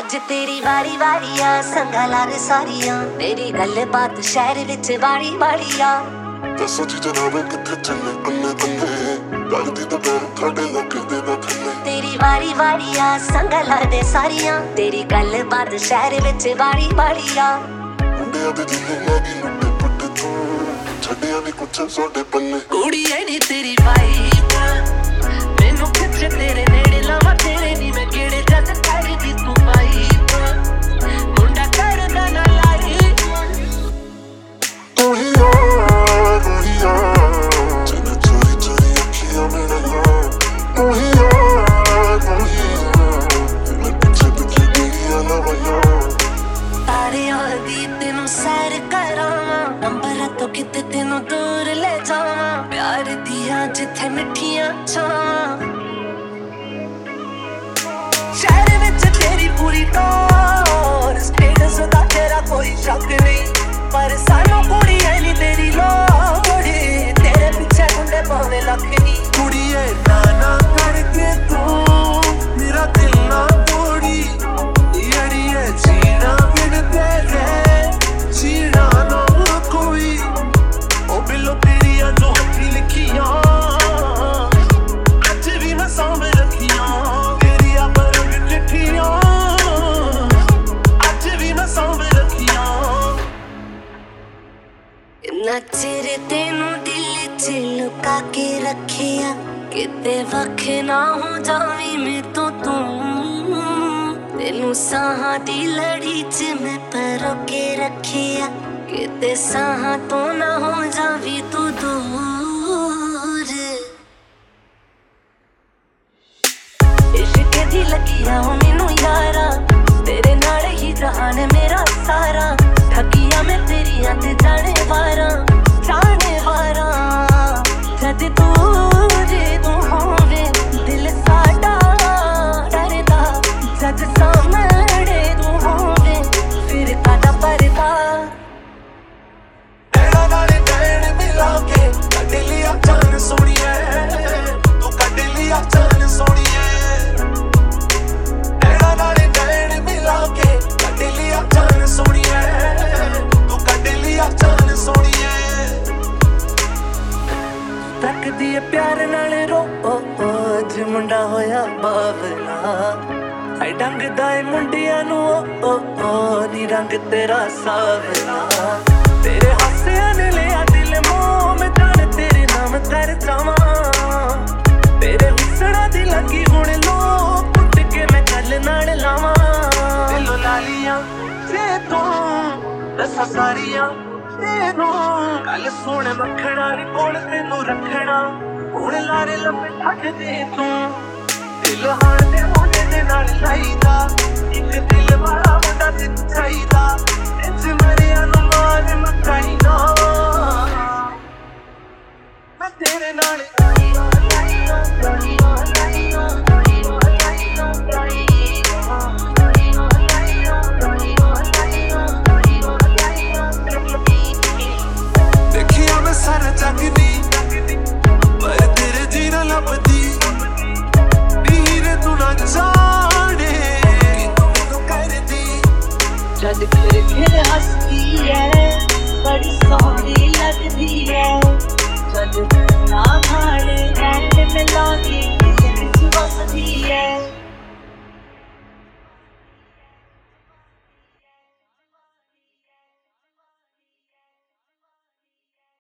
ਅੱਜ ਤੇਰੀ ਵਾਰੀ ਵਾਰੀ ਆ ਸੰਗਾ ਲਾਰੇ ਸਾਰੀਆਂ। ਤੇਰੀ ਗੱਲ ਬਾਤ ਸ਼ਹਿਰ ਵਿੱਚ ਵਾਰੀ ਵਾਰੀ ਆ ਦੱਸੋ ਜੀ ਜਨਾਬ ਕਿੱਥੇ ਚੱਲੇ ਅੰਨੇ ਅੰਨੇ ਲੱਗਦੀ ਤਾਂ ਪੈਰ ਤੁਹਾਡੇ ਲੱਗਦੇ ਨਾ ਥੱਲੇ। ਤੇਰੀ ਵਾਰੀ ਵਾਰੀ ਆ ਸੰਗਾ ਲਾਰੇ ਸਾਰੀਆਂ। ਤੇਰੀ ਗੱਲ ਬਾਤ ਸ਼ਹਿਰ ਵਿੱਚ ਵਾਰੀ ਵਾਰੀ ਆ ਮੁੰਡਿਆਂ ਦੇ ਜਿੰਨੇ ਲੱਗੀ ਲੁੱਟੇ ਪੁੱਟੇ ਤੂੰ। ਛੱਡਿਆ ਨਹੀਂ ਕੁਛ ਤੁਹਾਡੇ ਪੱਲੇ। ਕੁੜੀਏ ਨੀ ਤੇਰੀ ਵਾਈਬ ਮੈਨੂੰ ਖਿੱਚ ਤੇਰੇ ਦੀਆਂ ਜਿੱਥੇ ਮਿੱਠੀਆਂ ਛਾਵਾਂ ਸ਼ਹਿਰ ਵਿੱਚ ਤੇਰੀ ਪੂਰੀ ਟੋਰ ਸਟੇਟਸ ਦਾ ਤੇਰਾ ਕੋਈ ਸ਼ੱਕ ਨਹੀਂ, ਪਰ ਸਾਨੂੰ ਕੁੜੀਏ ਨੀ ਤੇਰੀ ਲੋੜ ਤੇਰੇ ਪਿੱਛੇ ਮੁੰਡੇ ਪਾਵੇਂ ਲੱਖ ਨਹੀਂ। ਇੰਨਾ ਚਿਰ ਤੈਨੂੰ ਦਿਲ 'ਚ ਲੁਕਾ ਕੇ ਰੱਖਿਆ ਕਿਤੇ ਵੱਖ ਨਾ ਹੋ ਜਾਵੀਂ ਮੇਰੇ ਤੋਂ ਤੂੰ ਤੈਨੂੰ ਸਾਹਾਂ ਦੀ ਲੜੀ 'ਚ ਮੈਂ ਪਰੋ ਕੇ ਰੱਖਿਆ ਕਿਤੇ ਸਾਹਾਂ ਤੋਂ ਨਾ ਹੋ ਜਾਵੀਂ ਤੂੰ ਦੂਰ ਇਸ਼ਕ ਦੀ ਲੱਗੀਆਂ ਹੋ ਮੈਨੂੰ ਯਾਰਾ ਤੇਰੇ ਨਾਲ ਹੀ ਜਹਾਨ ਮੇਰਾ ਸਾਰਾ ਠੱਗੀਆਂ ਮੈਂ ਤੇਰੀਆਂ ਤੇ ਜਾਣੇ ਵਾਰਾਂ ਜਦ ਸਾਹਮਣੇ ਤੂੰ ਹੋਵੇ, ਫਿਰ ਕਾਦਾ ਪਰਦਾ? ਐੜਾ ਨਾਲੇ ਨੈਣ ਮਿਲਾ ਕੇ ਕੱਢ ਲਿਆ ਜਾਨ ਸੋਣੀਏ ਤੂੰ ਕੱਢ ਲਿਆ ਜਾਨ ਸੋਣੀਏ ਐੜਾ ਨਾਲੇ ਨੈਣ ਮਿਲਾ ਕੇ ਕੱਢ ਲਿਆ ਜਾਨ ਸੋਣੀਏ ਤੂੰ ਕੱਢ ਲਿਆ ਜਾਨ ਸੋਣੀਏ ਤੱਕਦੀ ਪਿਆਰ ਨਾਲ ਰੋ, ਅੱਜ ਮੁੰਡਾ ਹੋਇਆ ਬਾਵਲਾ। ਐ ਡੰਗਦਾ ਏ ਮੁੰਡਿਆਂ ਨੂੰ, ਓ ਓ ਨੀ ਰੰਗ ਤੇਰਾ ਸਾਵਲਾ ਤੇਰੇ ਹਾਸਿਆਂ ਨੇ ਲਿਆ ਦਿਲ ਮੋਹ, ਮੈਂ ਜਾਣ ਤੇਰੇ ਨਾਮ ਕਰ ਜਾਵਾਂ। ਤੇਰੇ ਹੁਸਨਾ ਦੀ ਲੱਗੀ ਹੁਣ ਲੋ ਪੁੱਟ ਕੇ ਮੈਂ ਕੱਲ ਨਾਲ ਲਾਵਾਂ। ਦਿਲੋਂ ਲਾਲੀਆਂ, ਜੇ ਤੂੰ ਰਸਾ ਸਾਰੀਆਂ ਤੈਨੂੰ ਕੱਲ ਸੋਹਣੇ ਮੱਖਣਾ ਨੀ ਕੋਲ ਤੈਨੂੰ ਰੱਖਣਾ। ਹੁਣ ਲਾਰੇ ਲੰਮੇ ਛੱਡ ਦੇ ਤੂੰ, ਦਿਲ ਹਾਣ ਦੇ ਮੁੰਡੇ ਦੇ ਨਾਲ ਲਾਈਦਾ ਇੱਕ ਦਿਲ ਵਾਲਾ ਮੁੰਡਾ ਤੇ ਚਾਹੀਦਾ ਹੱਸਦੀ ਐ ਬੜੀ ਸੋਹਣੀ ਲੱਗਦੀ ਐ ਜਦ ਨਾ ਖਾਣੇ ਐਂਡ ਮਿਲਾਉਂਦੀ